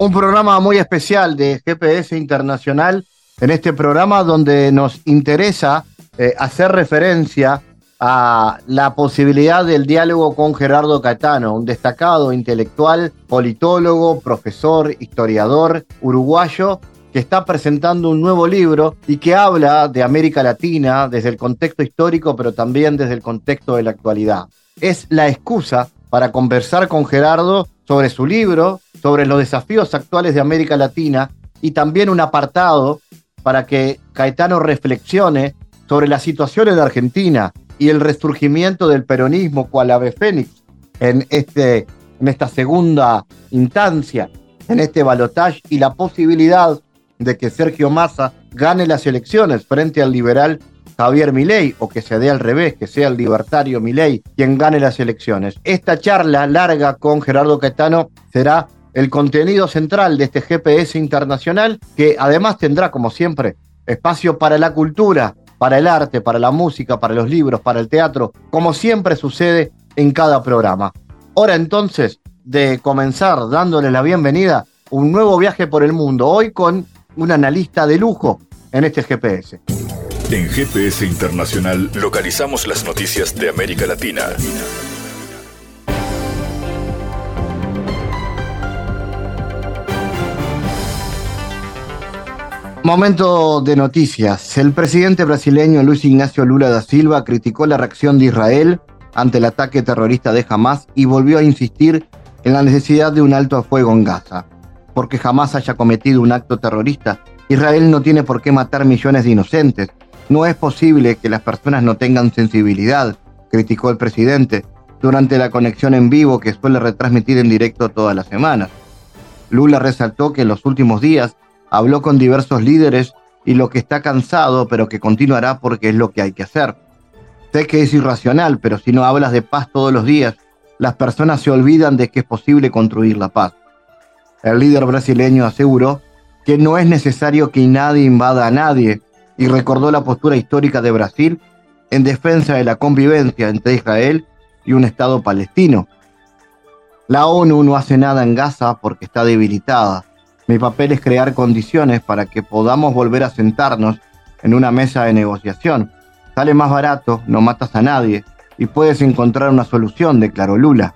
Un programa muy especial de GPS Internacional. En este programa donde nos interesa eh, hacer referencia a la posibilidad del diálogo con Gerardo Catano, un destacado intelectual, politólogo, profesor, historiador uruguayo que está presentando un nuevo libro y que habla de América Latina desde el contexto histórico, pero también desde el contexto de la actualidad. Es la excusa para conversar con Gerardo sobre su libro, sobre los desafíos actuales de América Latina y también un apartado para que Caetano reflexione sobre las situaciones de Argentina, y el resurgimiento del peronismo cual ave fénix en, este, en esta segunda instancia, en este balotaje y la posibilidad de que Sergio Massa gane las elecciones frente al liberal Javier Milei o que se dé al revés, que sea el libertario Milei quien gane las elecciones. Esta charla larga con Gerardo Caetano será el contenido central de este GPS internacional que además tendrá como siempre espacio para la cultura, para el arte, para la música, para los libros, para el teatro, como siempre sucede en cada programa. Hora entonces de comenzar dándole la bienvenida un nuevo viaje por el mundo, hoy con un analista de lujo en este GPS. En GPS Internacional localizamos las noticias de América Latina. Momento de noticias. El presidente brasileño Luis Ignacio Lula da Silva criticó la reacción de Israel ante el ataque terrorista de Hamas y volvió a insistir en la necesidad de un alto a fuego en Gaza. Porque jamás haya cometido un acto terrorista, Israel no tiene por qué matar millones de inocentes. No es posible que las personas no tengan sensibilidad, criticó el presidente durante la conexión en vivo que suele retransmitir en directo todas las semanas. Lula resaltó que en los últimos días habló con diversos líderes y lo que está cansado, pero que continuará porque es lo que hay que hacer. Sé que es irracional, pero si no hablas de paz todos los días, las personas se olvidan de que es posible construir la paz. El líder brasileño aseguró que no es necesario que nadie invada a nadie y recordó la postura histórica de Brasil en defensa de la convivencia entre Israel y un Estado palestino. La ONU no hace nada en Gaza porque está debilitada mi papel es crear condiciones para que podamos volver a sentarnos en una mesa de negociación. Sale más barato, no matas a nadie y puedes encontrar una solución, declaró Lula.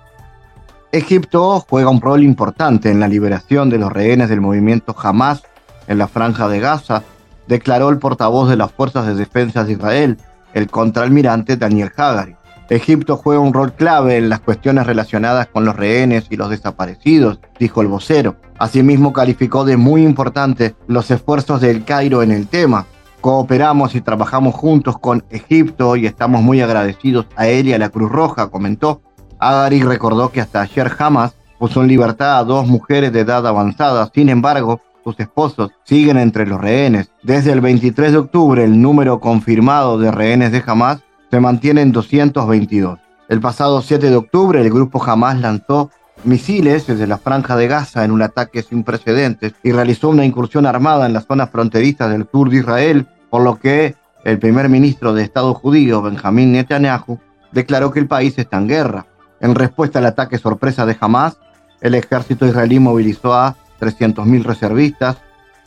Egipto juega un rol importante en la liberación de los rehenes del movimiento Hamas en la franja de Gaza, declaró el portavoz de las Fuerzas de Defensa de Israel, el contraalmirante Daniel Hagari. Egipto juega un rol clave en las cuestiones relacionadas con los rehenes y los desaparecidos, dijo el vocero. Asimismo, calificó de muy importante los esfuerzos del Cairo en el tema. Cooperamos y trabajamos juntos con Egipto y estamos muy agradecidos a él y a la Cruz Roja, comentó. Agari recordó que hasta ayer jamás puso en libertad a dos mujeres de edad avanzada. Sin embargo, sus esposos siguen entre los rehenes. Desde el 23 de octubre, el número confirmado de rehenes de Hamas se mantiene en 222. El pasado 7 de octubre, el grupo Hamas lanzó misiles desde la franja de Gaza en un ataque sin precedentes y realizó una incursión armada en las zonas fronterizas del sur de Israel, por lo que el primer ministro de Estado judío, Benjamín Netanyahu, declaró que el país está en guerra. En respuesta al ataque sorpresa de Hamas, el ejército israelí movilizó a 300.000 reservistas,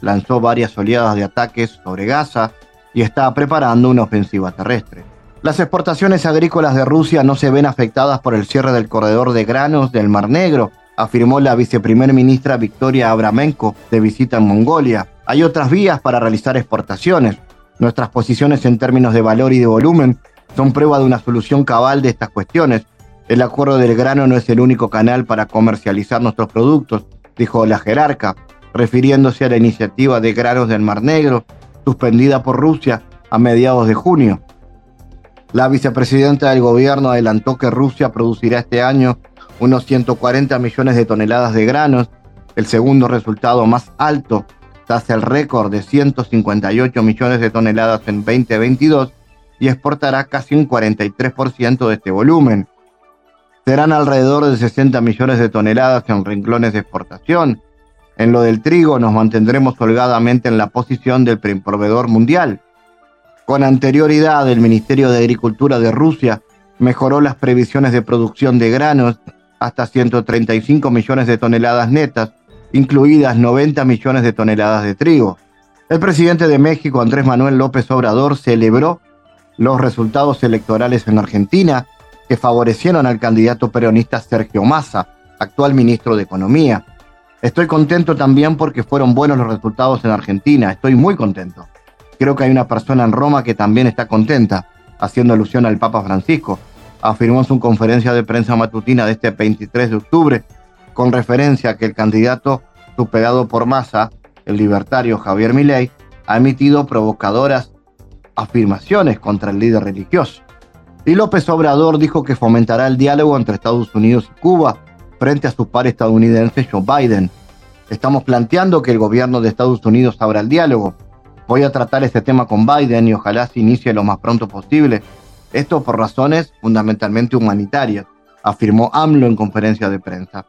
lanzó varias oleadas de ataques sobre Gaza y está preparando una ofensiva terrestre. Las exportaciones agrícolas de Rusia no se ven afectadas por el cierre del corredor de granos del Mar Negro, afirmó la viceprimer ministra Victoria Abramenko de visita en Mongolia. Hay otras vías para realizar exportaciones. Nuestras posiciones en términos de valor y de volumen son prueba de una solución cabal de estas cuestiones. El acuerdo del grano no es el único canal para comercializar nuestros productos, dijo la jerarca, refiriéndose a la iniciativa de granos del Mar Negro, suspendida por Rusia a mediados de junio. La vicepresidenta del gobierno adelantó que Rusia producirá este año unos 140 millones de toneladas de granos, el segundo resultado más alto tras el récord de 158 millones de toneladas en 2022 y exportará casi un 43% de este volumen. Serán alrededor de 60 millones de toneladas en renglones de exportación. En lo del trigo nos mantendremos holgadamente en la posición del proveedor mundial. Con anterioridad, el Ministerio de Agricultura de Rusia mejoró las previsiones de producción de granos hasta 135 millones de toneladas netas, incluidas 90 millones de toneladas de trigo. El presidente de México, Andrés Manuel López Obrador, celebró los resultados electorales en Argentina que favorecieron al candidato peronista Sergio Massa, actual ministro de Economía. Estoy contento también porque fueron buenos los resultados en Argentina, estoy muy contento. Creo que hay una persona en Roma que también está contenta, haciendo alusión al Papa Francisco, afirmó en su conferencia de prensa matutina de este 23 de octubre, con referencia a que el candidato superado por masa, el libertario Javier Milei, ha emitido provocadoras afirmaciones contra el líder religioso. Y López Obrador dijo que fomentará el diálogo entre Estados Unidos y Cuba frente a su par estadounidense Joe Biden. Estamos planteando que el gobierno de Estados Unidos abra el diálogo. Voy a tratar este tema con Biden y ojalá se inicie lo más pronto posible esto por razones fundamentalmente humanitarias, afirmó AMLO en conferencia de prensa.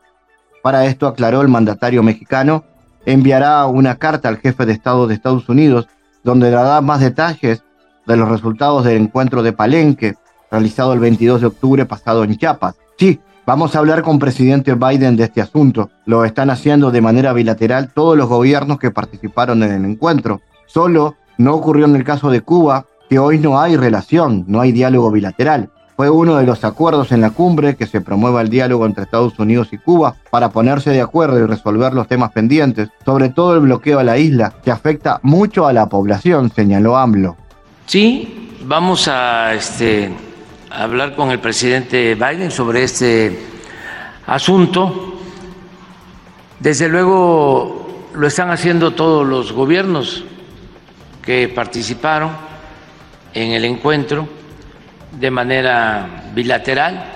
Para esto, aclaró el mandatario mexicano, enviará una carta al jefe de Estado de Estados Unidos donde dará más detalles de los resultados del encuentro de Palenque realizado el 22 de octubre pasado en Chiapas. Sí, vamos a hablar con presidente Biden de este asunto. Lo están haciendo de manera bilateral todos los gobiernos que participaron en el encuentro. Solo no ocurrió en el caso de Cuba, que hoy no hay relación, no hay diálogo bilateral. Fue uno de los acuerdos en la cumbre que se promueva el diálogo entre Estados Unidos y Cuba para ponerse de acuerdo y resolver los temas pendientes, sobre todo el bloqueo a la isla, que afecta mucho a la población, señaló AMLO. Sí, vamos a este, hablar con el presidente Biden sobre este asunto. Desde luego lo están haciendo todos los gobiernos que participaron en el encuentro de manera bilateral.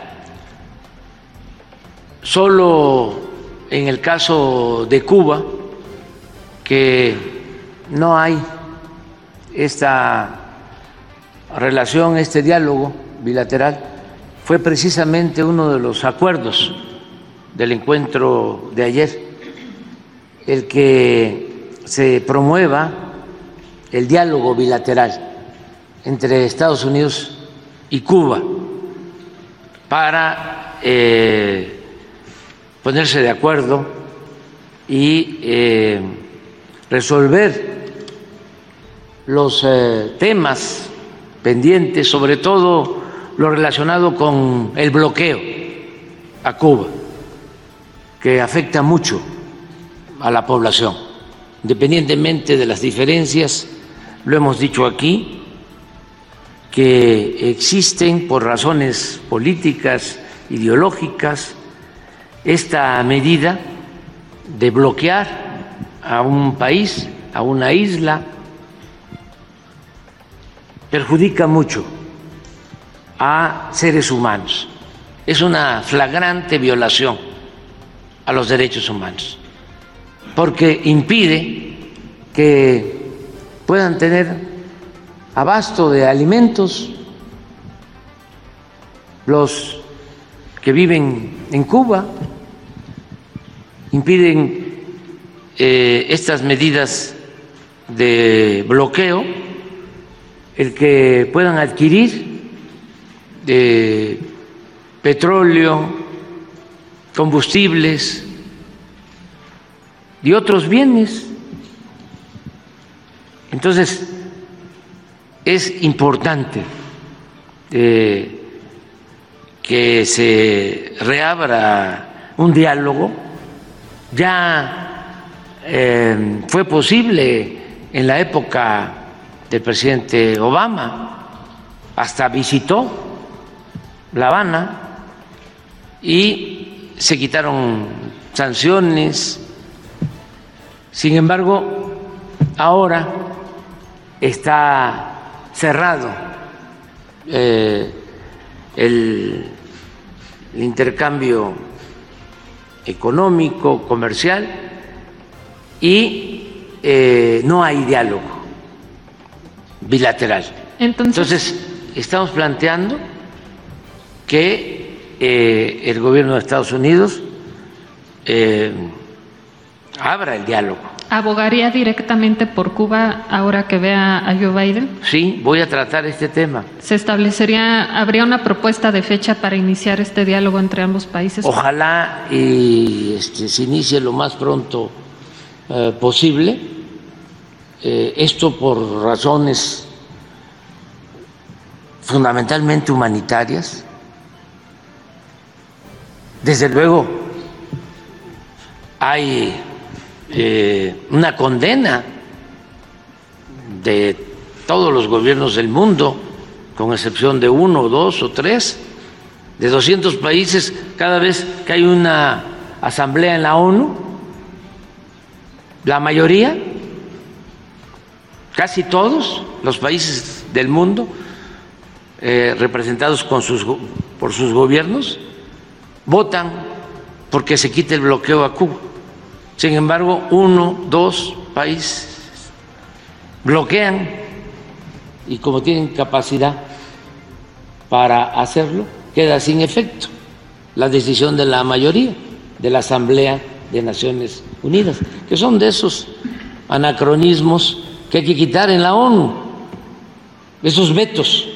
Solo en el caso de Cuba, que no hay esta relación, este diálogo bilateral, fue precisamente uno de los acuerdos del encuentro de ayer, el que se promueva el diálogo bilateral entre Estados Unidos y Cuba para eh, ponerse de acuerdo y eh, resolver los eh, temas pendientes, sobre todo lo relacionado con el bloqueo a Cuba, que afecta mucho a la población, independientemente de las diferencias, lo hemos dicho aquí, que existen por razones políticas, ideológicas, esta medida de bloquear a un país, a una isla, perjudica mucho a seres humanos. Es una flagrante violación a los derechos humanos, porque impide que puedan tener abasto de alimentos, los que viven en Cuba impiden eh, estas medidas de bloqueo, el que puedan adquirir de petróleo, combustibles y otros bienes. Entonces, es importante eh, que se reabra un diálogo. Ya eh, fue posible en la época del presidente Obama, hasta visitó La Habana y se quitaron sanciones. Sin embargo, ahora está cerrado eh, el, intercambio económico, comercial, y eh, no hay diálogo bilateral. Entonces, estamos planteando que eh, el gobierno de Estados Unidos eh, abra el diálogo. ¿Abogaría directamente por Cuba ahora que vea a Joe Biden? Sí, voy a tratar este tema. ¿Se establecería, habría una propuesta de fecha para iniciar este diálogo entre ambos países? Ojalá y este, se inicie lo más pronto eh, posible. Eh, esto por razones fundamentalmente humanitarias. Desde luego, hay eh, una condena de todos los gobiernos del mundo, con excepción de uno, dos o tres, de 200 países, cada vez que hay una asamblea en la ONU, la mayoría, casi todos los países del mundo, eh, representados por sus gobiernos, votan porque se quite el bloqueo a Cuba. Sin embargo, uno, dos países bloquean y como tienen capacidad para hacerlo, queda sin efecto la decisión de la mayoría de la Asamblea de Naciones Unidas, que son de esos anacronismos que hay que quitar en la ONU, esos vetos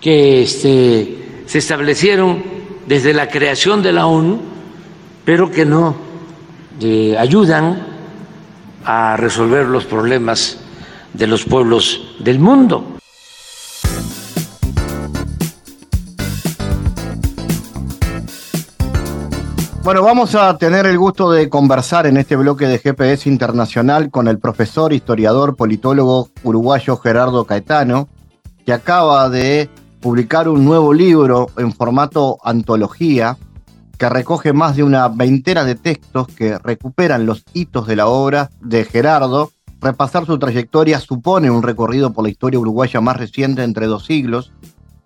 que este, se establecieron desde la creación de la ONU pero que no eh, ayudan a resolver los problemas de los pueblos del mundo. Bueno, vamos a tener el gusto de conversar en este bloque de GPS Internacional con el profesor, historiador, politólogo uruguayo Gerardo Caetano, que acaba de publicar un nuevo libro en formato antología que recoge más de una veintena de textos que recuperan los hitos de la obra de Gerardo. Repasar su trayectoria supone un recorrido por la historia uruguaya más reciente entre dos siglos,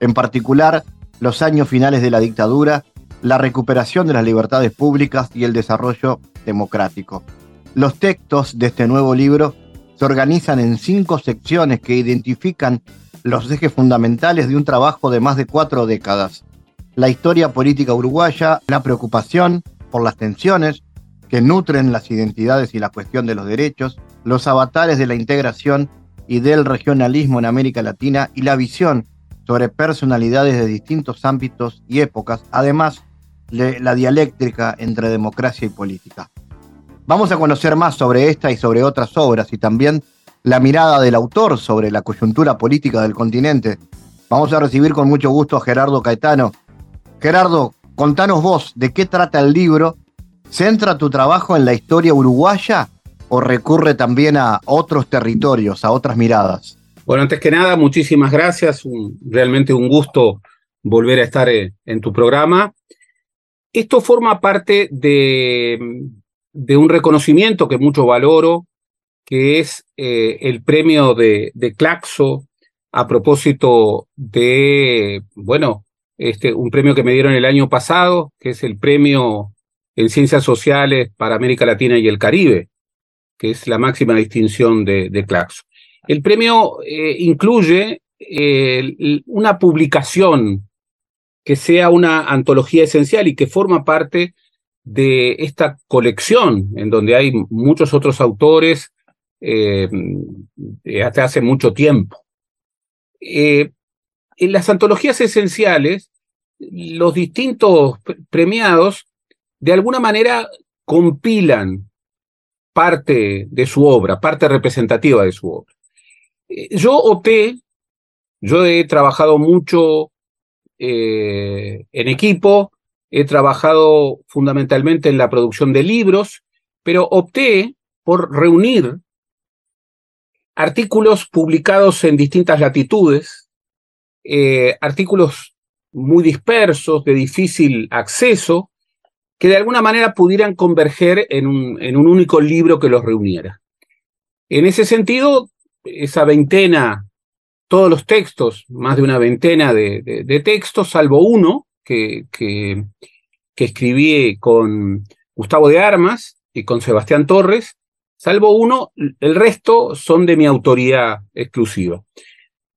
en particular los años finales de la dictadura, la recuperación de las libertades públicas y el desarrollo democrático. Los textos de este nuevo libro se organizan en cinco secciones que identifican los ejes fundamentales de un trabajo de más de cuatro décadas la historia política uruguaya, la preocupación por las tensiones que nutren las identidades y la cuestión de los derechos, los avatares de la integración y del regionalismo en América Latina y la visión sobre personalidades de distintos ámbitos y épocas, además de la dialéctrica entre democracia y política. Vamos a conocer más sobre esta y sobre otras obras y también la mirada del autor sobre la coyuntura política del continente. Vamos a recibir con mucho gusto a Gerardo Caetano, Gerardo, contanos vos de qué trata el libro. ¿Centra tu trabajo en la historia uruguaya o recurre también a otros territorios, a otras miradas? Bueno, antes que nada, muchísimas gracias. realmente un gusto volver a estar eh, en, tu programa. Esto forma parte de, de, un reconocimiento que mucho valoro, que es eh, el premio de, de Claxo a propósito de, bueno, este, un premio que me dieron el año pasado, que es el premio en ciencias sociales para América Latina y el Caribe, que es la máxima distinción de, de Claxo. El premio eh, incluye eh, una publicación que sea una antología esencial y que forma parte de esta colección, en donde hay muchos otros autores eh, hace mucho tiempo en las antologías esenciales, los distintos premiados de alguna manera compilan parte de su obra, parte representativa de su obra. Eh, yo opté, yo he trabajado mucho eh, en equipo, he trabajado fundamentalmente en la producción de libros, pero opté por reunir artículos publicados en distintas latitudes, eh, artículos muy dispersos, de difícil acceso, que de alguna manera pudieran converger en un, en un único libro que los reuniera. En ese sentido, esa veintena, todos los textos, más de una veintena de, textos, salvo uno que, escribí con, Gustavo de Armas y con Sebastián Torres, salvo uno, el resto son de mi autoría exclusiva.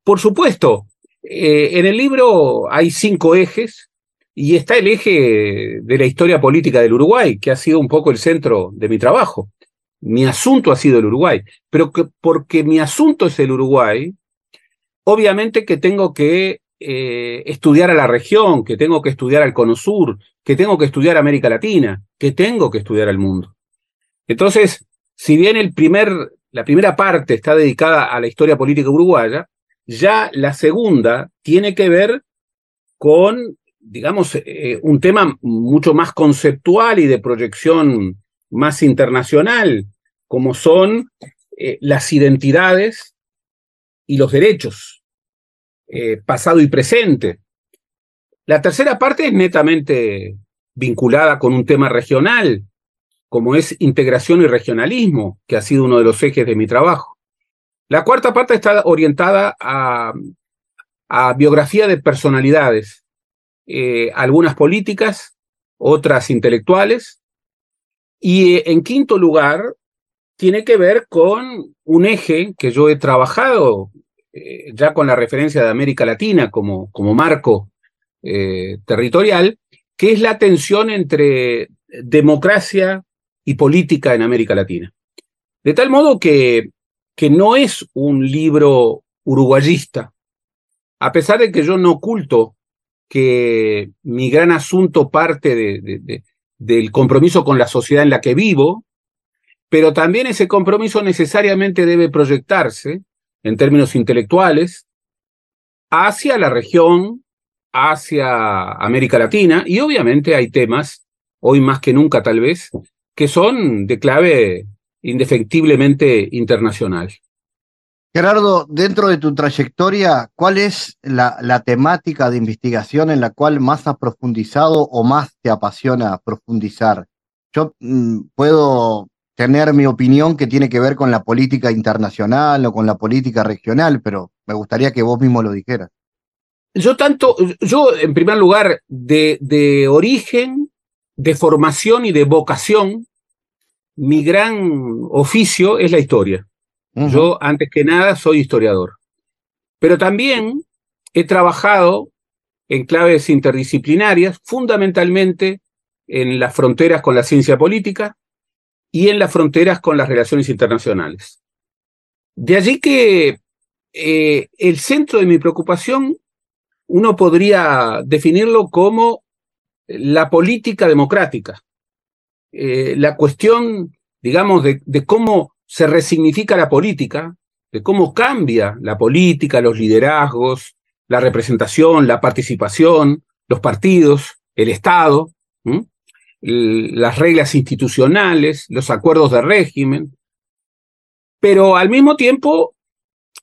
Por supuesto, eh, en el libro hay cinco ejes y está el eje de la historia política del Uruguay, que ha sido un poco el centro de mi trabajo. Mi asunto ha sido el Uruguay, pero que porque mi asunto es el Uruguay, obviamente que tengo que eh, estudiar a la región, que tengo que estudiar al Cono Sur, que tengo que estudiar América Latina, que tengo que estudiar al mundo. Entonces, si bien el primer, la primera parte está dedicada a la historia política uruguaya, ya la segunda tiene que ver con, digamos, eh, un tema mucho más conceptual y de proyección más internacional, como son eh, las identidades y los derechos, eh, pasado y presente. La tercera parte es netamente vinculada con un tema regional, como es integración y regionalismo, que ha sido uno de los ejes de mi trabajo. La cuarta parte está orientada a, biografía de personalidades, eh, algunas políticas, otras intelectuales, y eh, en quinto lugar, tiene que ver con un eje que yo he trabajado eh, ya con la referencia de América Latina como, como marco territorial, que es la tensión entre democracia y política en América Latina. De tal modo que, que no es un libro uruguayista, a pesar de que yo no oculto que mi gran asunto parte de, del compromiso con la sociedad en la que vivo, pero también ese compromiso necesariamente debe proyectarse, en términos intelectuales, hacia la región, hacia América Latina, y obviamente hay temas, hoy más que nunca tal vez, que son de clave indefectiblemente internacional. Gerardo, dentro de tu trayectoria, ¿cuál es la, temática de investigación en la cual más has profundizado o más te apasiona profundizar? Yo mm, puedo tener mi opinión que tiene que ver con la política internacional o con la política regional, pero me gustaría que vos mismo lo dijeras. Yo tanto, yo en primer lugar, de, de origen, de formación y de vocación, mi gran oficio es la historia. Yo, antes que nada, soy historiador. Pero también he trabajado en claves interdisciplinarias, fundamentalmente en las fronteras con la ciencia política y en las fronteras con las relaciones internacionales. De allí que eh, el centro de mi preocupación uno podría definirlo como la política democrática, eh, la cuestión, digamos, de, cómo se resignifica la política, de cómo cambia la política, los liderazgos, la representación, la participación, los partidos, el Estado, las reglas institucionales, los acuerdos de régimen, pero al mismo tiempo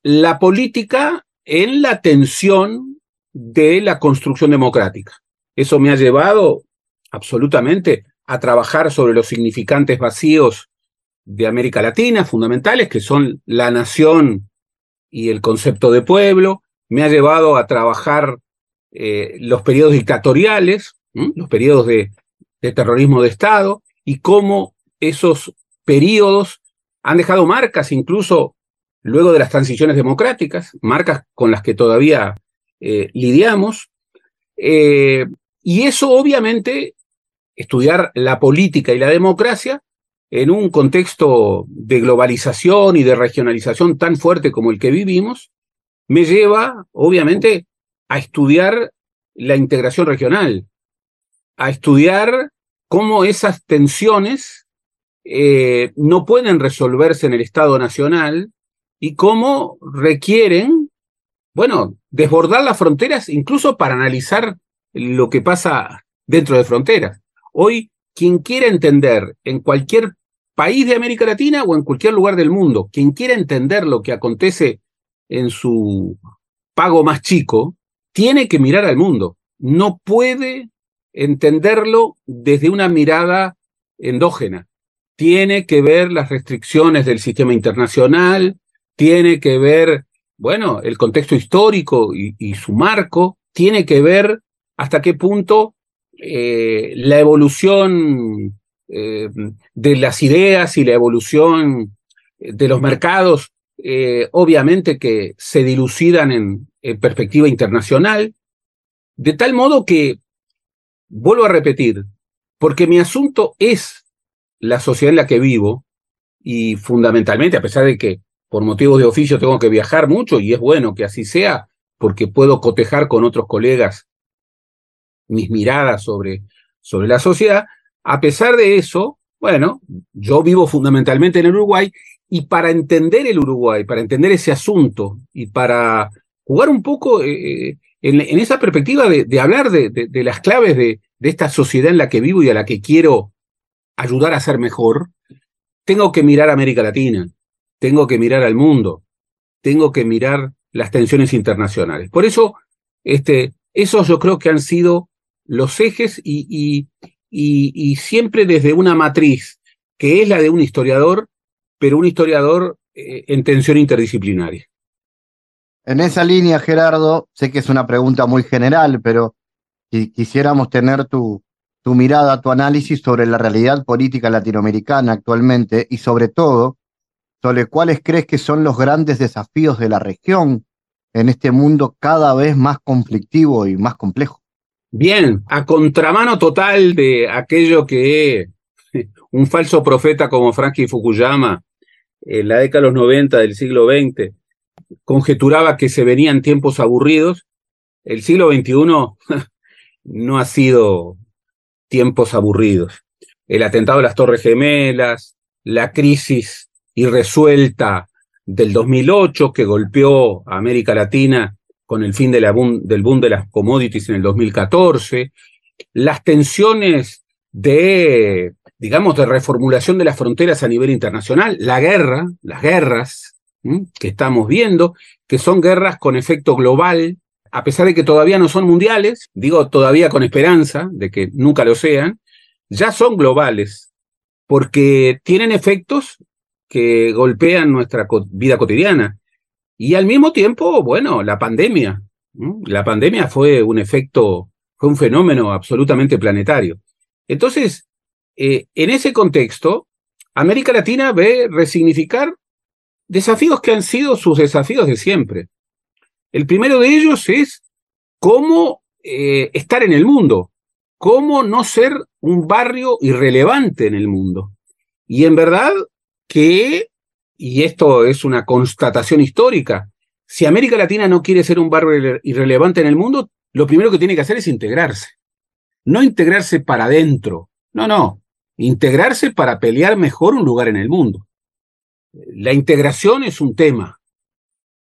la política en la tensión de la construcción democrática. Eso me ha llevado absolutamente a trabajar sobre los significantes vacíos de América Latina, fundamentales, que son la nación y el concepto de pueblo. Me ha llevado a trabajar eh, los periodos dictatoriales, los periodos de, terrorismo de Estado, y cómo esos periodos han dejado marcas incluso luego de las transiciones democráticas, marcas con las que todavía eh, lidiamos. Eh, y eso obviamente estudiar la política y la democracia en un contexto de globalización y de regionalización tan fuerte como el que vivimos, me lleva, obviamente, a estudiar la integración regional, a estudiar cómo esas tensiones eh, no pueden resolverse en el Estado Nacional y cómo requieren, bueno, desbordar las fronteras incluso para analizar lo que pasa dentro de fronteras. Hoy, quien quiera entender en cualquier país de América Latina o en cualquier lugar del mundo, quien quiera entender lo que acontece en su pago más chico, tiene que mirar al mundo. No puede entenderlo desde una mirada endógena. Tiene que ver las restricciones del sistema internacional, tiene que ver, bueno, el contexto histórico y, su marco, tiene que ver hasta qué punto eh, la evolución eh, de las ideas y la evolución de los mercados, eh, obviamente que se dilucidan en, perspectiva internacional, de tal modo que, vuelvo a repetir, porque mi asunto es la sociedad en la que vivo y fundamentalmente, a pesar de que por motivos de oficio tengo que viajar mucho y es bueno que así sea, porque puedo cotejar con otros colegas mis miradas sobre, sobre la sociedad, a pesar de eso, bueno, yo vivo fundamentalmente en el Uruguay y para entender el Uruguay, para entender ese asunto y para jugar un poco eh, en, esa perspectiva de, hablar de, las claves de, esta sociedad en la que vivo y a la que quiero ayudar a ser mejor, tengo que mirar a América Latina, tengo que mirar al mundo, tengo que mirar las tensiones internacionales. Por eso, este, esos yo creo que han sido los ejes y, y, siempre desde una matriz que es la de un historiador, pero un historiador eh, en tensión interdisciplinaria. En esa línea, Gerardo, sé que es una pregunta muy general, pero si quisiéramos tener tu, tu mirada, tu análisis sobre la realidad política latinoamericana actualmente y sobre todo sobre cuáles crees que son los grandes desafíos de la región en este mundo cada vez más conflictivo y más complejo. Bien, a contramano total de aquello que un falso profeta como Franklin Fukuyama en la década de los 90 del siglo XX conjeturaba que se venían tiempos aburridos, el siglo XXI no ha sido tiempos aburridos. El atentado de las Torres Gemelas, la crisis irresuelta del 2008 que golpeó a América Latina con el fin del boom de las commodities en el 2014, las tensiones de, digamos, de reformulación de las fronteras a nivel internacional, la guerra, las guerras que estamos viendo, que son guerras con efecto global, a pesar de que todavía no son mundiales, digo todavía con esperanza de que nunca lo sean, ya son globales, porque tienen efectos que golpean nuestra vida cotidiana. Y al mismo tiempo, bueno, la pandemia. La pandemia fue un efecto, fue un fenómeno absolutamente planetario. Entonces, eh, en ese contexto, América Latina ve resignificar desafíos que han sido sus desafíos de siempre. El primero de ellos es cómo eh, estar en el mundo, cómo no ser un barrio irrelevante en el mundo. Y en verdad que y esto es una constatación histórica, si América Latina no quiere ser un barrio irrelevante en el mundo, lo primero que tiene que hacer es integrarse. No integrarse para adentro, no, no, integrarse para pelear mejor un lugar en el mundo. La integración es un tema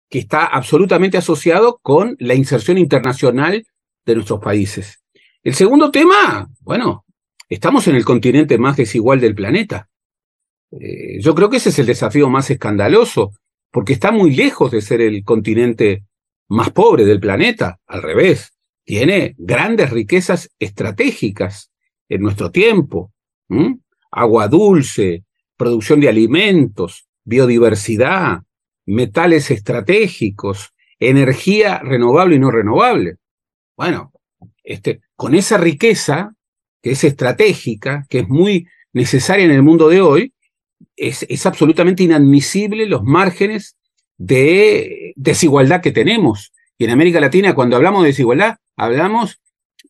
que está absolutamente asociado con la inserción internacional de nuestros países. El segundo tema, bueno, estamos en el continente más desigual del planeta. Eh, yo creo que ese es el desafío más escandaloso, porque está muy lejos de ser el continente más pobre del planeta, al revés, tiene grandes riquezas estratégicas en nuestro tiempo, agua dulce, producción de alimentos, biodiversidad, metales estratégicos, energía renovable y no renovable. Bueno, este, con esa riqueza que es estratégica, que es muy necesaria en el mundo de hoy, es, absolutamente inadmisible los márgenes de desigualdad que tenemos. Y en América Latina, cuando hablamos de desigualdad, hablamos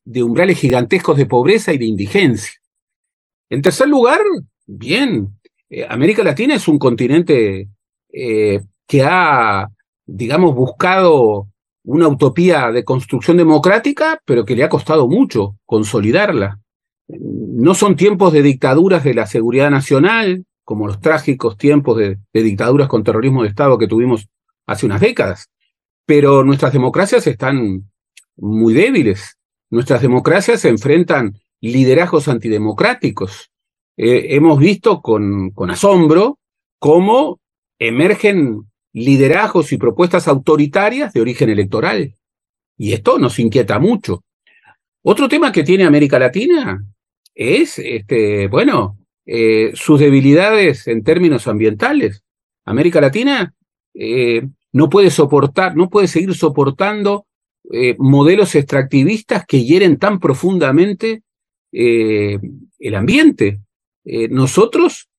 de umbrales gigantescos de pobreza y de indigencia. En tercer lugar, bien, eh, América Latina es un continente eh, que ha, digamos, buscado una utopía de construcción democrática, pero que le ha costado mucho consolidarla. No son tiempos de dictaduras de la seguridad nacional, como los trágicos tiempos de, dictaduras con terrorismo de Estado que tuvimos hace unas décadas. Pero nuestras democracias están muy débiles. Nuestras democracias se enfrentan liderazgos antidemocráticos. Eh, hemos visto con, asombro cómo emergen liderazgos y propuestas autoritarias de origen electoral. Y esto nos inquieta mucho. Otro tema que tiene América Latina es, este, bueno, eh, sus debilidades en términos ambientales. América Latina eh, no puede soportar, no puede seguir soportando modelos extractivistas que hieren tan profundamente el ambiente. Eh, nosotros,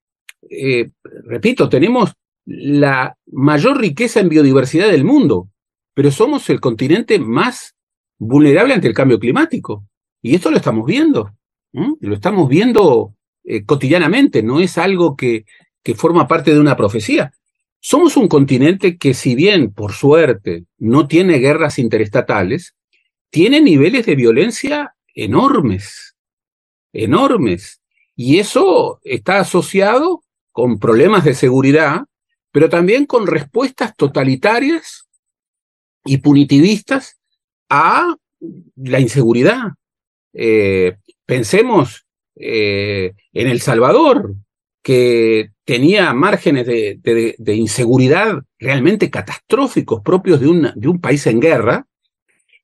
eh, repito, tenemos la mayor riqueza en biodiversidad del mundo, pero somos el continente más vulnerable ante el cambio climático. Y esto lo estamos viendo, lo estamos viendo eh, cotidianamente, no es algo que, que forma parte de una profecía. Somos un continente que si bien, por suerte, no tiene guerras interestatales, tiene niveles de violencia enormes, enormes. Y eso está asociado con problemas de seguridad, pero también con respuestas totalitarias y punitivistas a la inseguridad. Eh, pensemos eh, en El Salvador, que tenía márgenes de, inseguridad realmente catastróficos propios de, de un país en guerra,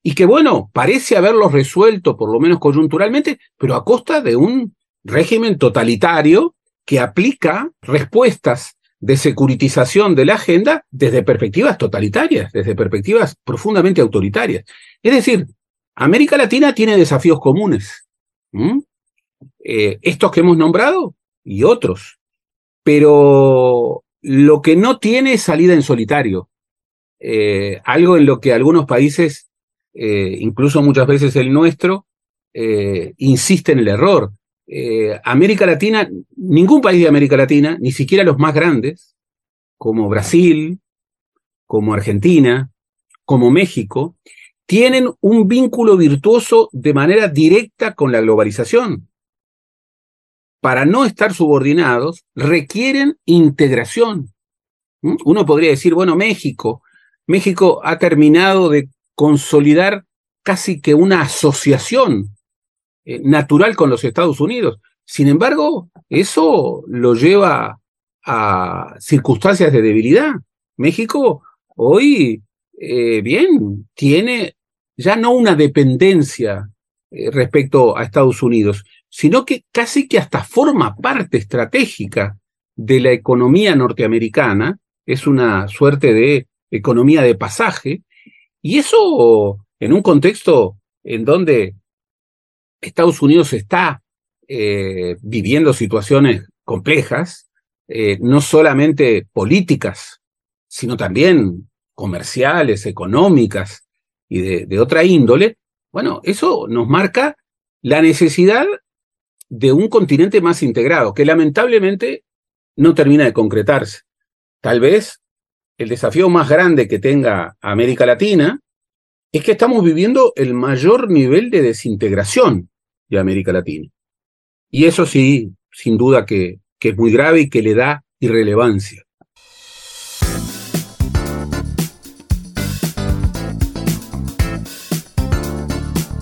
y que, bueno, parece haberlos resuelto, por lo menos coyunturalmente, pero a costa de un régimen totalitario que aplica respuestas de securitización de la agenda desde perspectivas totalitarias, desde perspectivas profundamente autoritarias. Es decir, América Latina tiene desafíos comunes. Eh, estos que hemos nombrado y otros. Pero lo que no tiene es salida en solitario. Eh, algo en lo que algunos países, eh, incluso muchas veces el nuestro, insiste en el error. América Latina, ningún país de América Latina, ni siquiera los más grandes, como Brasil, como Argentina, como México, tienen un vínculo virtuoso de manera directa con la globalización para no estar subordinados, requieren integración. ¿Mm? Uno podría decir, bueno, México, México ha terminado de consolidar casi que una asociación eh, natural con los Estados Unidos. Sin embargo, eso lo lleva a circunstancias de debilidad. México hoy, eh, bien, tiene ya no una dependencia eh, respecto a Estados Unidos, sino que casi que hasta forma parte estratégica de la economía norteamericana, es una suerte de economía de pasaje, y eso en un contexto en donde Estados Unidos está eh, viviendo situaciones complejas, eh, no solamente políticas, sino también comerciales, económicas y de, de otra índole, bueno, eso nos marca la necesidad de un continente más integrado, que lamentablemente no termina de concretarse. Tal vez el desafío más grande que tenga América Latina es que estamos viviendo el mayor nivel de desintegración de América Latina. Y eso sí, sin duda que, es muy grave y que le da irrelevancia.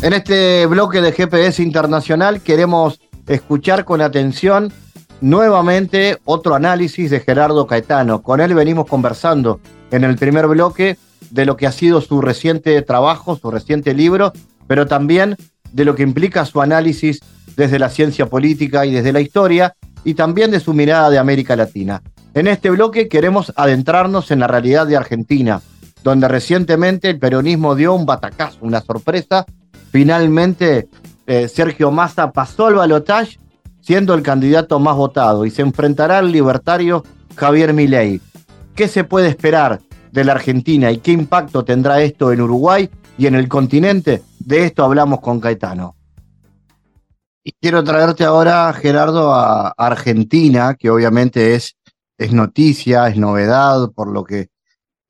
En este bloque de GPS Internacional queremos escuchar con atención nuevamente otro análisis de Gerardo Caetano. Con él venimos conversando en el primer bloque de lo que ha sido su reciente trabajo, su reciente libro, pero también de lo que implica su análisis desde la ciencia política y desde la historia, y también de su mirada de América Latina. En este bloque queremos adentrarnos en la realidad de Argentina, donde recientemente el peronismo dio un batacazo, una sorpresa. Finalmente eh, Sergio Massa pasó al balotaje siendo el candidato más votado y se enfrentará al libertario Javier Milei. ¿Qué se puede esperar de la Argentina y qué impacto tendrá esto en Uruguay y en el continente? De esto hablamos con Caetano. Y quiero traerte ahora, Gerardo, a Argentina, que obviamente es, es noticia, es novedad, por lo que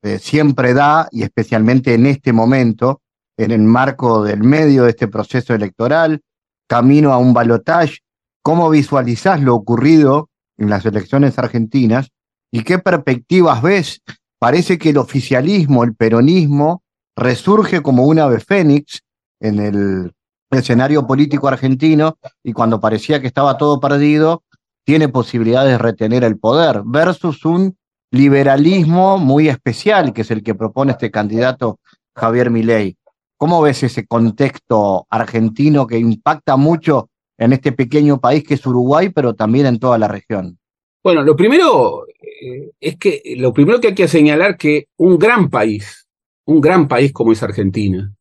eh, siempre da, y especialmente en este momento, en el marco del medio de este proceso electoral, camino a un balotaje. ¿Cómo visualizás lo ocurrido en las elecciones argentinas y qué perspectivas ves? Parece que el oficialismo, el peronismo, resurge como un ave fénix en el escenario político argentino y cuando parecía que estaba todo perdido, tiene posibilidades de retener el poder versus un liberalismo muy especial, que es el que propone este candidato Javier Milei. ¿Cómo ves ese contexto argentino que impacta mucho en este pequeño país que es Uruguay, pero también en toda la región? Bueno, lo primero eh, es que lo primero que hay que señalar que un gran país, un gran país como es Argentina,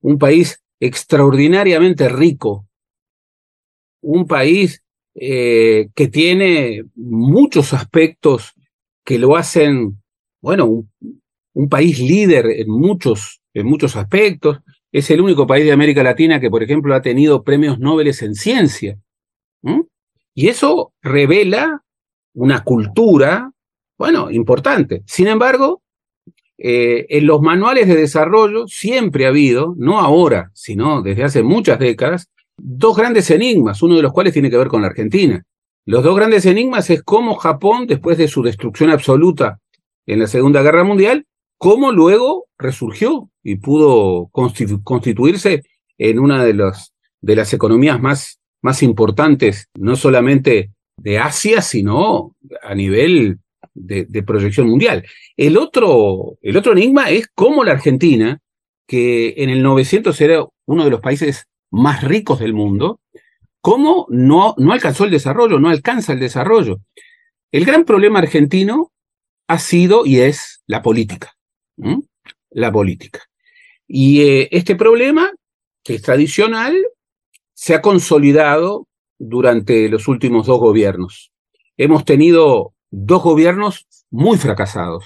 un país extraordinariamente rico, un país eh, que tiene muchos aspectos que lo hacen, bueno, un, un país líder en muchos, en muchos aspectos. Es el único país de América Latina que, por ejemplo, ha tenido premios Nobel en ciencia. Y eso revela una cultura, bueno, importante. Sin embargo, eh, en los manuales de desarrollo siempre ha habido, no ahora, sino desde hace muchas décadas, dos grandes enigmas, uno de los cuales tiene que ver con la Argentina. Los dos grandes enigmas es cómo Japón, después de su destrucción absoluta en la Segunda Guerra Mundial, cómo luego resurgió y pudo constituirse en una de, de las economías más, más importantes, no solamente de Asia, sino a nivel de, proyección mundial. El otro, el otro enigma es cómo la Argentina, que en el 900 era uno de los países más ricos del mundo, cómo no, no alcanzó el desarrollo, no alcanza el desarrollo. El gran problema argentino ha sido y es la política la política. Y eh, este problema, que es tradicional, se ha consolidado durante los últimos dos gobiernos. Hemos tenido dos gobiernos muy fracasados.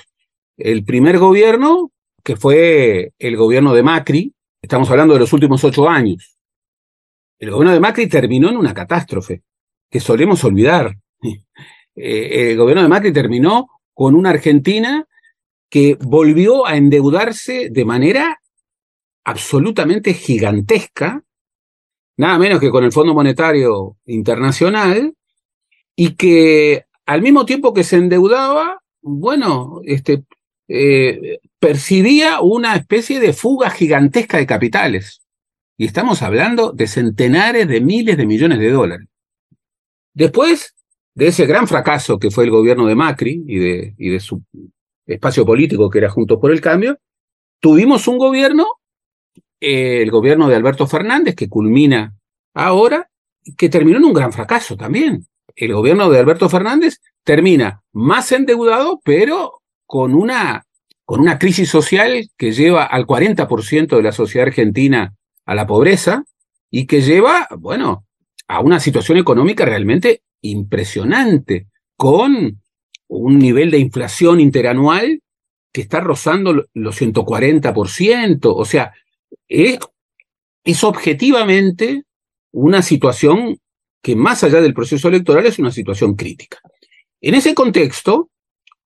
El primer gobierno, que fue el gobierno de Macri, estamos hablando de los últimos ocho años. El gobierno de Macri terminó en una catástrofe que solemos olvidar. Eh, el gobierno de Macri terminó con una Argentina que volvió a endeudarse de manera absolutamente gigantesca, nada menos que con el Fondo Monetario Internacional, y que al mismo tiempo que se endeudaba, bueno, este, eh, percibía una especie de fuga gigantesca de capitales. Y estamos hablando de centenares de miles de millones de dólares. Después de ese gran fracaso que fue el gobierno de Macri y de, y de su espacio político que era Juntos por el Cambio, tuvimos un gobierno, eh, el gobierno de Alberto Fernández, que culmina ahora, que terminó en un gran fracaso también. El gobierno de Alberto Fernández termina más endeudado, pero con una, con una crisis social que lleva al 40% de la sociedad argentina a la pobreza y que lleva, bueno, a una situación económica realmente impresionante, con un nivel de inflación interanual que está rozando los 140%. O sea, es, objetivamente una situación que más allá del proceso electoral es una situación crítica. En ese contexto,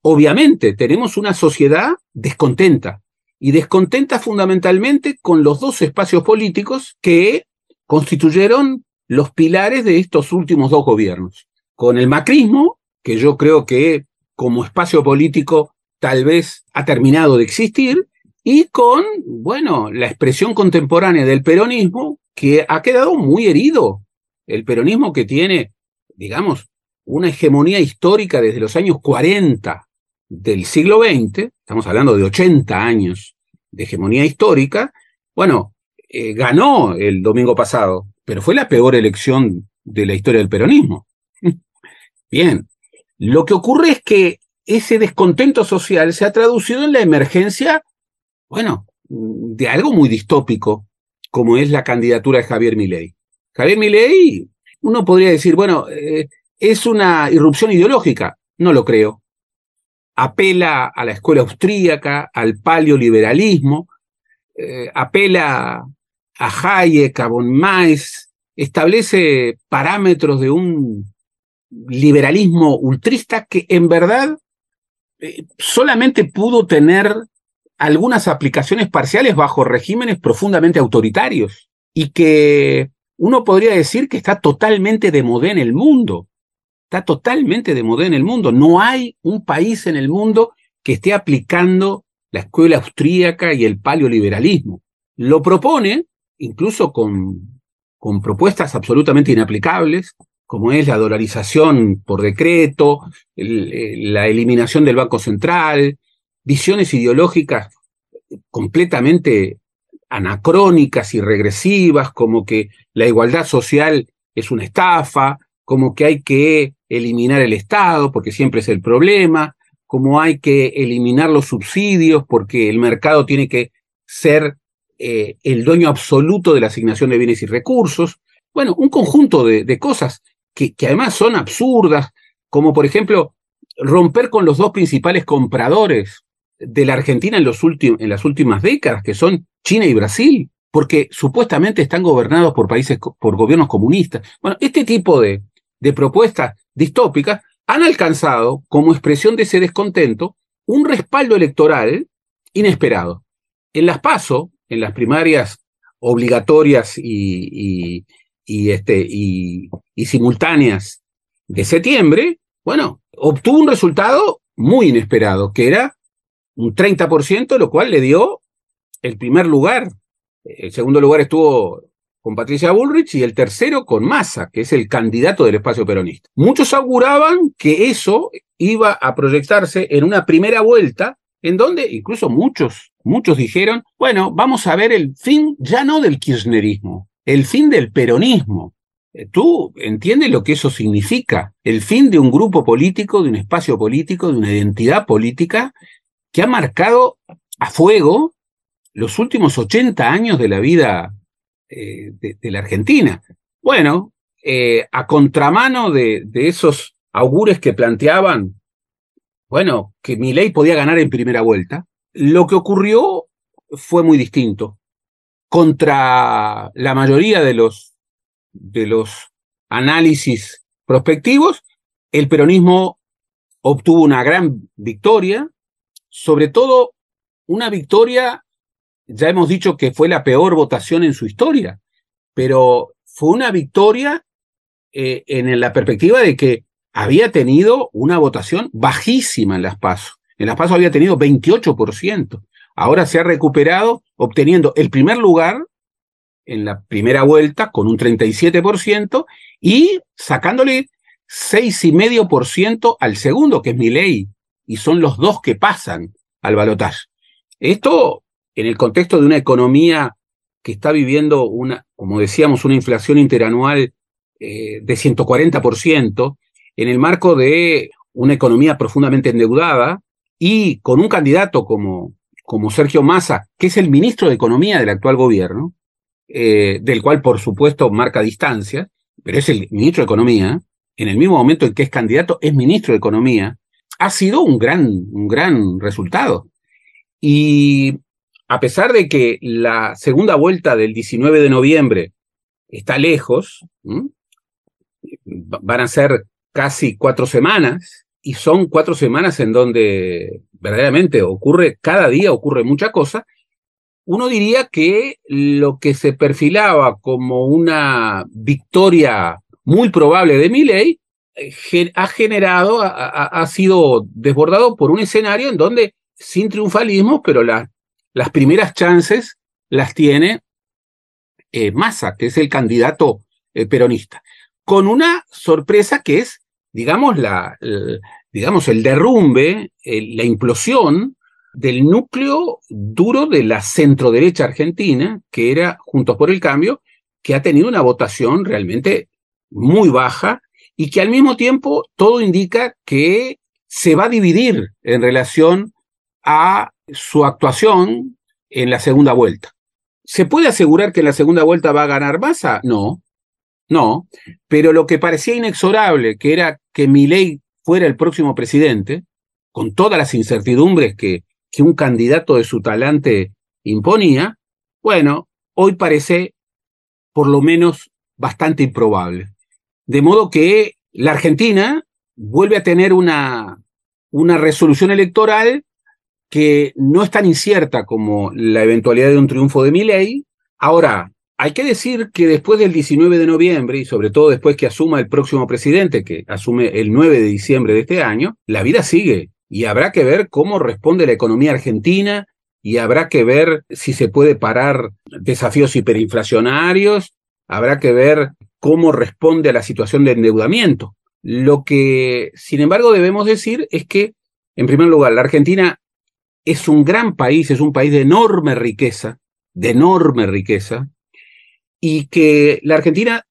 obviamente, tenemos una sociedad descontenta y descontenta fundamentalmente con los dos espacios políticos que constituyeron los pilares de estos últimos dos gobiernos. Con el macrismo, que yo creo que como espacio político tal vez ha terminado de existir, y con, bueno, la expresión contemporánea del peronismo que ha quedado muy herido. El peronismo que tiene, digamos, una hegemonía histórica desde los años 40 del siglo XX, estamos hablando de 80 años de hegemonía histórica, bueno, eh, ganó el domingo pasado, pero fue la peor elección de la historia del peronismo. Bien, lo que ocurre es que ese descontento social se ha traducido en la emergencia, bueno, de algo muy distópico, como es la candidatura de Javier Milei. Javier Milei, uno podría decir, bueno, eh, es una irrupción ideológica. No lo creo. Apela a la escuela austríaca, al paleoliberalismo, eh, apela a Hayek, a von Mais, establece parámetros de un liberalismo ultrista que en verdad eh, solamente pudo tener algunas aplicaciones parciales bajo regímenes profundamente autoritarios y que uno podría decir que está totalmente de moda en el mundo. Está totalmente de moda en el mundo. No hay un país en el mundo que esté aplicando la escuela austríaca y el paleoliberalismo. Lo propone, incluso con, con propuestas absolutamente inaplicables, como es la dolarización por decreto, la eliminación del Banco Central, visiones ideológicas completamente anacrónicas y regresivas, como que la igualdad social es una estafa, como que hay que eliminar el Estado porque siempre es el problema, como hay que eliminar los subsidios porque el mercado tiene que ser eh, el dueño absoluto de la asignación de bienes y recursos. Bueno, un conjunto de, cosas que además son absurdas, como por ejemplo romper con los dos principales compradores de la Argentina en, los en las últimas décadas, que son China y Brasil, porque supuestamente están gobernados por países, por gobiernos comunistas. Bueno, este tipo de, de propuestas distópicas han alcanzado, como expresión de ese descontento, un respaldo electoral inesperado. En las PASO, en las primarias obligatorias y, y, este, y, y simultáneas de septiembre, bueno, obtuvo un resultado muy inesperado, que era un 30%, lo cual le dio el primer lugar. El segundo lugar estuvo con Patricia Bullrich y el tercero con Massa, que es el candidato del espacio peronista. Muchos auguraban que eso iba a proyectarse en una primera vuelta, en donde incluso muchos, muchos dijeron, bueno, vamos a ver el fin ya no del kirchnerismo, el fin del peronismo. Eh, tú entiendes lo que eso significa, el fin de un grupo político, de un espacio político, de una identidad política que ha marcado a fuego los últimos 80 años de la vida eh, de, la Argentina. Bueno, eh, a contramano de, de, esos augures que planteaban, bueno, que mi ley podía ganar en primera vuelta, lo que ocurrió fue muy distinto. Contra la mayoría de los, de los análisis prospectivos, el peronismo obtuvo una gran victoria, sobre todo una victoria, ya hemos dicho que fue la peor votación en su historia, pero fue una victoria eh, en la perspectiva de que había tenido una votación bajísima en las PASO. En las PASO había tenido 28%. Ahora se ha recuperado obteniendo el primer lugar en la primera vuelta con un 37% y sacándole 6,5% al segundo, que es mi ley, y son los dos que pasan al balotaje. Esto en el contexto de una economía que está viviendo una, como decíamos, una inflación interanual eh, de 140%, en el marco de una economía profundamente endeudada y con un candidato como, como Sergio Massa, que es el ministro de Economía del actual gobierno, eh, del cual por supuesto marca distancia, pero es el ministro de Economía, en el mismo momento en que es candidato, es ministro de Economía, ha sido un gran, un gran resultado. Y a pesar de que la segunda vuelta del 19 de noviembre está lejos, van a ser casi cuatro semanas, y son cuatro semanas en donde verdaderamente ocurre, cada día ocurre mucha cosa, uno diría que lo que se perfilaba como una victoria muy probable de Milley ha generado, ha, sido desbordado por un escenario en donde, sin triunfalismo, pero las primeras chances las tiene eh, Massa, que es el candidato eh, peronista, con una sorpresa que es, digamos, la, digamos el derrumbe, la implosión del núcleo duro de la centroderecha argentina, que era Juntos por el Cambio, que ha tenido una votación realmente muy baja y que al mismo tiempo todo indica que se va a dividir en relación a su actuación en la segunda vuelta. ¿Se puede asegurar que en la segunda vuelta va a ganar Massa? No, no, pero lo que parecía inexorable, que era que Milei fuera el próximo presidente, con todas las incertidumbres que, que un candidato de su talante imponía, bueno, hoy parece por lo menos bastante improbable. De modo que la Argentina vuelve a tener una, una resolución electoral que no es tan incierta como la eventualidad de un triunfo de Milei. Ahora, hay que decir que después del 19 de noviembre, y sobre todo después que asuma el próximo presidente, que asume el 9 de diciembre de este año, la vida sigue y habrá que ver cómo responde la economía argentina y habrá que ver si se puede parar desafíos hiperinflacionarios, habrá que ver cómo responde a la situación de endeudamiento. Lo que, sin embargo, debemos decir es que, en primer lugar, la Argentina es un gran país, es un país de enorme riqueza, de enorme riqueza, y que la Argentina,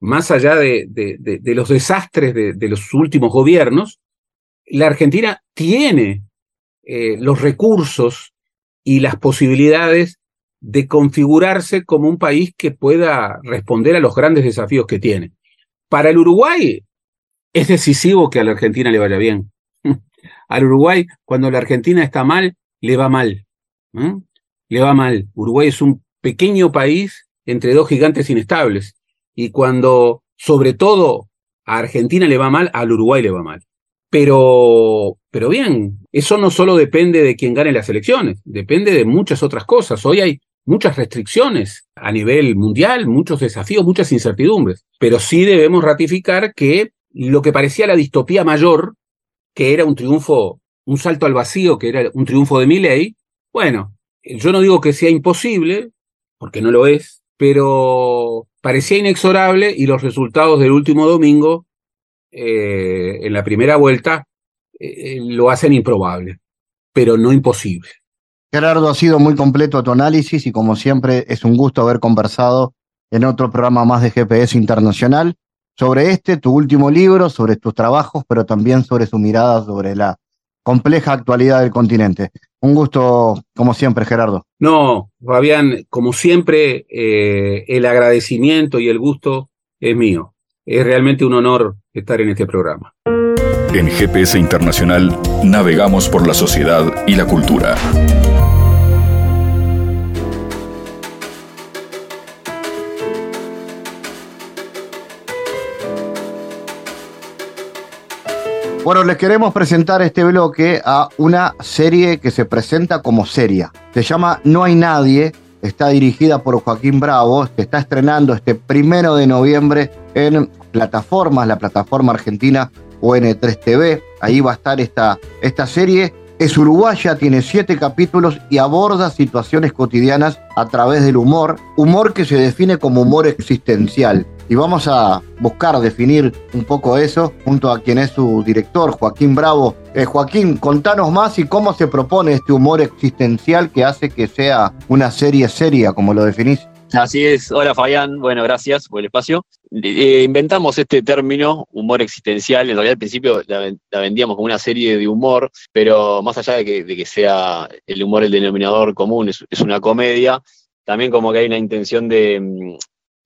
más allá de, los desastres de, los últimos gobiernos, la Argentina tiene eh, los recursos y las posibilidades de configurarse como un país que pueda responder a los grandes desafíos que tiene. para el Uruguay es decisivo que a la Argentina le vaya bien. Al Uruguay, cuando la Argentina está mal, le va mal. Le va mal. Uruguay es un pequeño país entre dos gigantes inestables. Y cuando, sobre todo, a Argentina le va mal, al Uruguay le va mal. Pero, pero bien, eso no solo depende de quien gane las elecciones, depende de muchas otras cosas. Hoy hay muchas restricciones a nivel mundial, muchos desafíos, muchas incertidumbres. Pero sí debemos ratificar que lo que parecía la distopía mayor, que era un triunfo, un salto al vacío, que era un triunfo de Milley, bueno, yo no digo que sea imposible, porque no lo es, pero parecía inexorable y los resultados del último domingo, eh, en la primera vuelta, eh, eh, lo hacen improbable, pero no imposible. Gerardo, ha sido muy completo tu análisis y como siempre es un gusto haber conversado en otro programa más de GPS Internacional sobre este, tu último libro, sobre tus trabajos, pero también sobre su mirada sobre la compleja actualidad del continente. Un gusto, como siempre, Gerardo. No, Fabián, como siempre, eh, el agradecimiento y el gusto es mío. Es realmente un honor estar en este programa. En GPS Internacional navegamos por la sociedad y la cultura. Bueno, les queremos presentar este bloque a una serie que se presenta como seria. Se llama No hay nadie, está dirigida por Joaquín Bravo, se está estrenando este primero de noviembre en plataformas, la plataforma argentina ON3 TV. Ahí va a estar esta, esta serie. Es uruguaya, tiene siete capítulos y aborda situaciones cotidianas a través del humor, humor que se define como humor existencial y vamos a buscar definir un poco eso junto a quien es su director, Joaquín Bravo. Eh, Joaquín, contanos más y cómo se propone este humor existencial que hace que sea una serie seria, como lo definís. Así es. Hola Fabián, bueno, gracias por el espacio. Eh, inventamos este término, humor existencial. En realidad al principio la, vendíamos como una serie de humor, pero más allá de que, sea el humor el denominador común, es, una comedia, también como que hay una intención de, mm,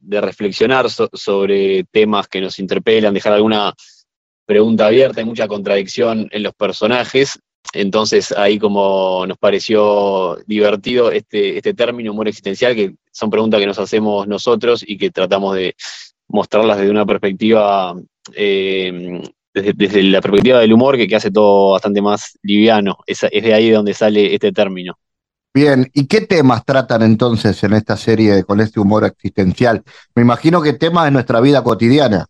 de reflexionar sobre temas que nos interpelan, dejar alguna pregunta abierta, hay mucha contradicción en los personajes, entonces ahí como nos pareció divertido este, este término humor existencial, que son preguntas que nos hacemos nosotros y que tratamos de mostrarlas desde una perspectiva, eh, desde, la perspectiva del humor, que, que hace todo bastante más liviano. es de ahí donde sale este término. Bien, ¿y qué temas tratan entonces en esta serie con este humor existencial? Me imagino que temas de nuestra vida cotidiana.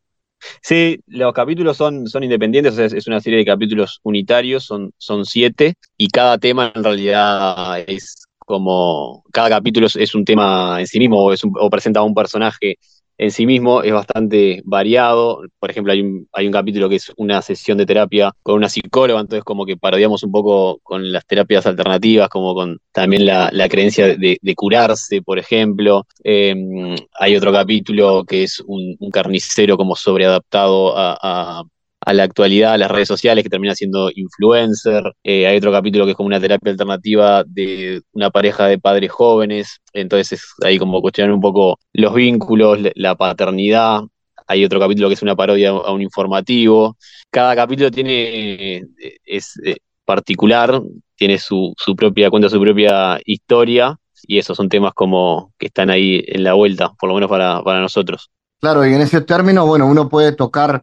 Sí, los capítulos son, son independientes, es una serie de capítulos unitarios, son, son siete, y cada tema en realidad es como, cada capítulo es un tema en sí mismo o, es o presenta a un personaje en sí mismo es bastante variado. Por ejemplo, hay un, hay un capítulo que es una sesión de terapia con una psicóloga, entonces como que parodiamos un poco con las terapias alternativas, como con también la, creencia de, curarse, por ejemplo. Em, hay otro capítulo que es un, carnicero como sobreadaptado a la actualidad, a las redes sociales, que termina siendo influencer. Eh, hay otro capítulo que es como una terapia alternativa de una pareja de padres jóvenes. Entonces es ahí como cuestionar un poco los vínculos, la paternidad. Hay otro capítulo que es una parodia a un informativo. Cada capítulo tiene, eh, es eh, particular, tiene su, su propia, cuenta su propia historia y esos son temas como que están ahí en la vuelta, por lo menos para, para nosotros. Claro, y en ese término, bueno, uno puede tocar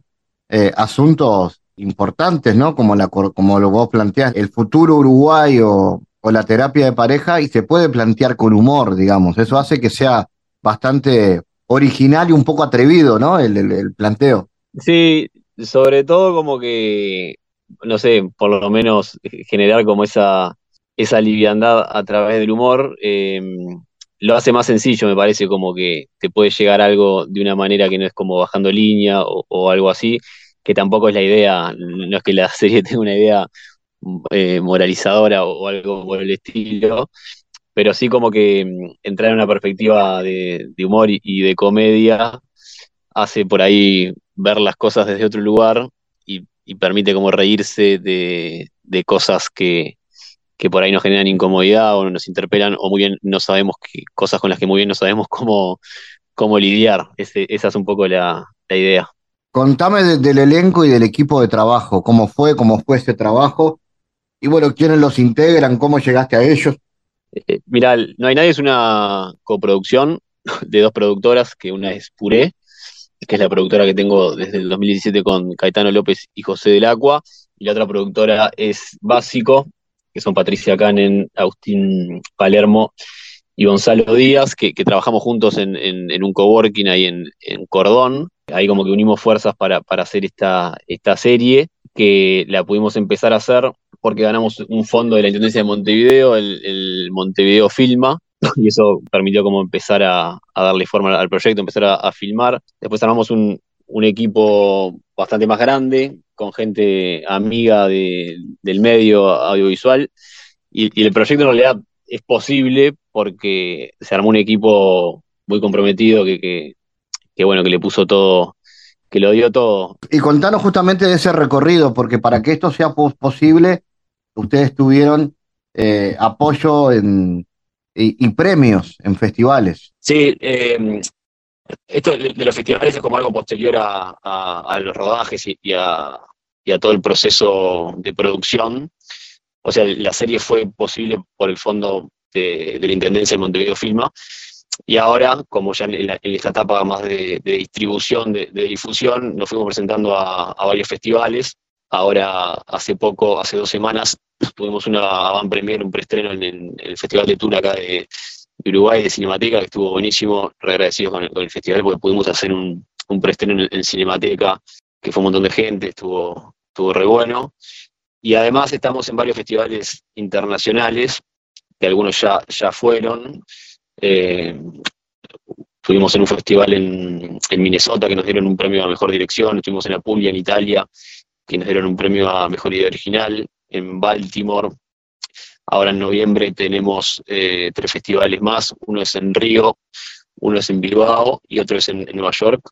eh, asuntos importantes, ¿no? Como, la, como lo vos planteás, el futuro uruguayo o la terapia de pareja y se puede plantear con humor, digamos. Eso hace que sea bastante original y un poco atrevido, ¿no? El, planteo. Sí, sobre todo como que, no sé, por lo menos generar como esa, esa liviandad a través del humor. Em, lo hace más sencillo, me parece, como que te puede llegar algo de una manera que no es como bajando línea o algo así, que tampoco es la idea, no es que la serie tenga una idea eh, moralizadora o, algo por el estilo, pero sí como que mm, entrar en una perspectiva de, humor y, de comedia hace por ahí ver las cosas desde otro lugar y, permite como reírse de, cosas que, que, por ahí nos generan incomodidad o nos interpelan o muy bien no sabemos cosas con las que muy bien no sabemos cómo, cómo lidiar. esa es un poco la idea. Contame del elenco y del equipo de trabajo, cómo fue, cómo fue ese trabajo, y bueno, quiénes los integran, cómo llegaste a ellos. Eh, mira, No hay nadie es una coproducción de dos productoras, que una es Puré, que es la productora que tengo desde el 2017 con Caetano López y José del Agua, y la otra productora es Básico, que son Patricia Canen, Agustín Palermo y Gonzalo Díaz, que, trabajamos juntos en, un coworking ahí en, Cordón. Ahí como que unimos fuerzas para, hacer esta, esta serie, que la pudimos empezar a hacer porque ganamos un fondo de la Intendencia de Montevideo, el, Montevideo Filma, y eso permitió como empezar a, darle forma al proyecto, empezar a, filmar. Después armamos un, equipo bastante más grande, con gente amiga del medio audiovisual, y, el proyecto en realidad es posible porque se armó un equipo muy comprometido que, bueno, que le puso todo, que lo dio todo. Y contanos justamente de ese recorrido, porque para que esto sea posible, ustedes tuvieron eh, apoyo en, y, premios en festivales. Sí, em, esto de, los festivales es como algo posterior a, los rodajes y, a, todo el proceso de producción. O sea, la serie fue posible por el fondo de, la Intendencia de Montevideo Filma. Y ahora, como ya en, esta etapa más de, distribución, de, difusión, nos fuimos presentando a, varios festivales. Ahora, hace poco, hace dos semanas, tuvimos una avant premier, un preestreno en, el Festival de Tour acá de, Uruguay, de Cinemateca, que estuvo buenísimo, re agradecido con el, festival porque pudimos hacer un, preestreno en, Cinemateca, que fue un montón de gente, estuvo, estuvo re bueno. Y además estamos en varios festivales internacionales, que algunos ya, ya fueron. Eh, estuvimos en un festival en, Minnesota que nos dieron un premio a Mejor Dirección, estuvimos en Apulia, en Italia, que nos dieron un premio a Mejor Idea Original, en Baltimore. Ahora en noviembre tenemos eh, tres festivales más, uno es en Río, uno es en Bilbao y otro es en, Nueva York,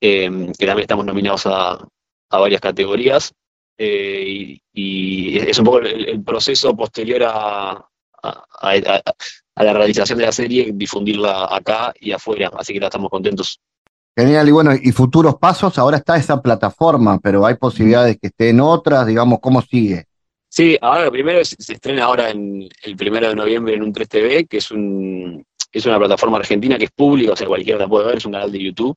em, que también estamos nominados a, varias categorías. Eh, y, es un poco el, proceso posterior a, a, la realización de la serie, difundirla acá y afuera, así que estamos contentos. Genial, y bueno, y futuros pasos, ahora está esa plataforma, pero hay posibilidades que esté en otras, digamos, ¿cómo sigue? Sí, ahora primero se estrena ahora en el primero de noviembre en un 3TV, que es un es una plataforma argentina que es pública, o sea, cualquiera la puede ver, es un canal de YouTube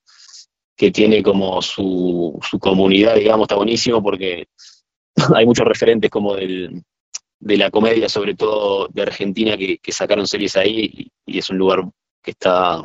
que tiene como su, su comunidad, digamos, está buenísimo porque hay muchos referentes como del, de la comedia, sobre todo de Argentina, que, sacaron series ahí y, es un lugar que está,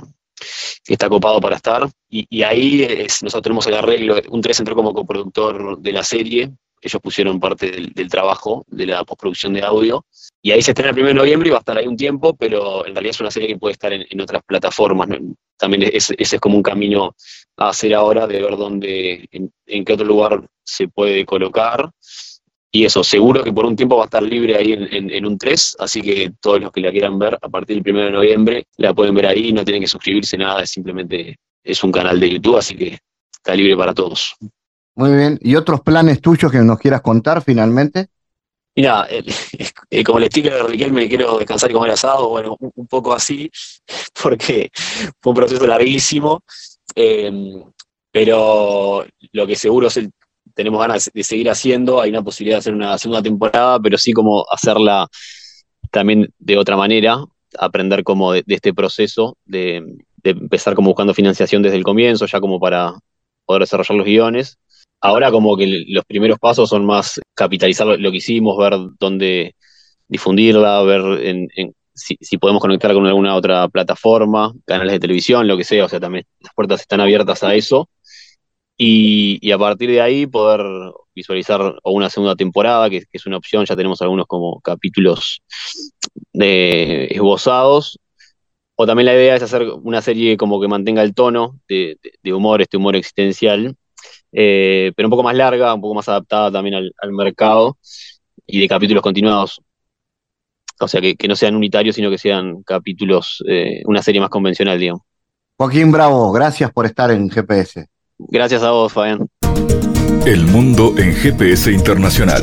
que está copado para estar. Y, ahí es, nosotros tenemos el arreglo, un 3 entró como coproductor de la serie, ellos pusieron parte del, trabajo de la postproducción de audio. Y ahí se estrena el 1 de noviembre y va a estar ahí un tiempo, pero en realidad es una serie que puede estar en, otras plataformas. También ese es como un camino a hacer ahora de ver dónde, en, qué otro lugar se puede colocar. Y eso, seguro que por un tiempo va a estar libre ahí en, un 3, así que todos los que la quieran ver a partir del 1 de noviembre la pueden ver ahí, no tienen que suscribirse nada, es simplemente es un canal de YouTube, así que está libre para todos. Muy bien. ¿Y otros planes tuyos que nos quieras contar finalmente? Mira, eh, como el estilo de Riquelme, me quiero descansar y comer asado, bueno, un, poco así, porque fue un proceso larguísimo, eh, pero lo que seguro es tenemos ganas de seguir haciendo, hay una posibilidad de hacer una segunda temporada, pero sí como hacerla también de otra manera, aprender como de, este proceso, de, de, empezar como buscando financiación desde el comienzo, ya como para poder desarrollar los guiones Ahora como que los primeros pasos son más capitalizar lo, que hicimos, ver dónde difundirla, ver si, podemos conectar con alguna otra plataforma, canales de televisión, lo que sea, o sea, también las puertas están abiertas a eso. Y, a partir de ahí poder visualizar una segunda temporada, que, es una opción, ya tenemos algunos como capítulos de, esbozados. O también la idea es hacer una serie como que mantenga el tono de humor, este humor existencial, eh, pero un poco más larga, un poco más adaptada también al, mercado y de capítulos continuados. O sea, que, no sean unitarios, sino que sean capítulos, eh, una serie más convencional, digamos. Joaquín Bravo, gracias por estar en GPS. Gracias a vos, Fabián. El mundo en GPS Internacional.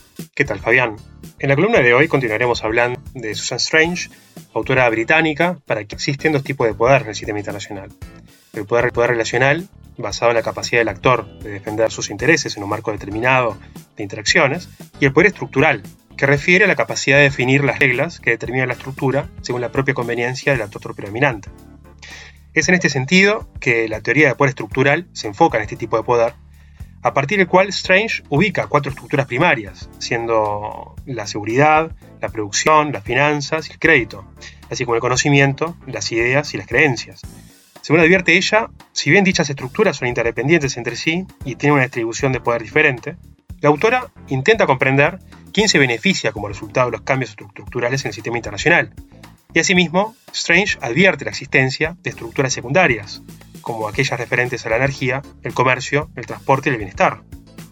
¿Qué tal, Fabián? En la columna de hoy continuaremos hablando de Susan Strange, autora británica, para que existen dos tipos de poder en el sistema internacional. El poder, el poder relacional, basado en la capacidad del actor de defender sus intereses en un marco determinado de interacciones, y el poder estructural, que refiere a la capacidad de definir las reglas que determinan la estructura según la propia conveniencia del actor predominante. Es en este sentido que la teoría de poder estructural se enfoca en este tipo de poder a partir del cual Strange ubica cuatro estructuras primarias, siendo la seguridad, la producción, las finanzas y el crédito, así como el conocimiento, las ideas y las creencias. Según advierte ella, si bien dichas estructuras son interdependientes entre sí y tienen una distribución de poder diferente, la autora intenta comprender quién se beneficia como resultado de los cambios estructurales en el sistema internacional. Y asimismo, Strange advierte la existencia de estructuras secundarias, como aquellas referentes a la energía, el comercio, el transporte y el bienestar.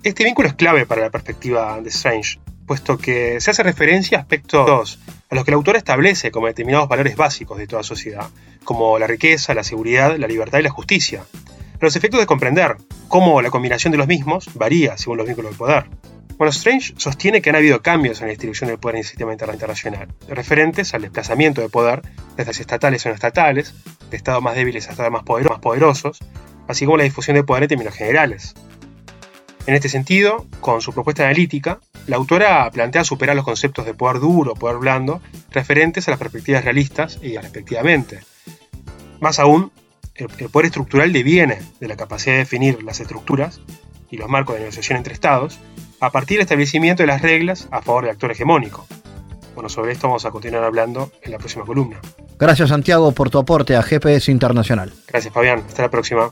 Este vínculo es clave para la perspectiva de Strange, puesto que se hace referencia a aspectos a los que el autor establece como determinados valores básicos de toda sociedad, como la riqueza, la seguridad, la libertad y la justicia, los efectos de comprender cómo la combinación de los mismos varía según los vínculos de poder. Bueno, Strange sostiene que han habido cambios en la distribución del poder en el sistema internacional, referentes al desplazamiento de poder desde estatales a no estatales, de estados más débiles a estados más, poderosos, así como la difusión de poder en términos generales. En este sentido, con su propuesta analítica, la autora plantea superar los conceptos de poder duro poder blando referentes a las perspectivas realistas y respectivamente. Más aún, el poder estructural deviene de la capacidad de definir las estructuras y los marcos de negociación entre estados a partir del establecimiento de las reglas a favor del actor hegemónico. Bueno, sobre esto vamos a continuar hablando en la próxima columna. Gracias Santiago por tu aporte a GPS Internacional. Gracias Fabián, hasta la próxima.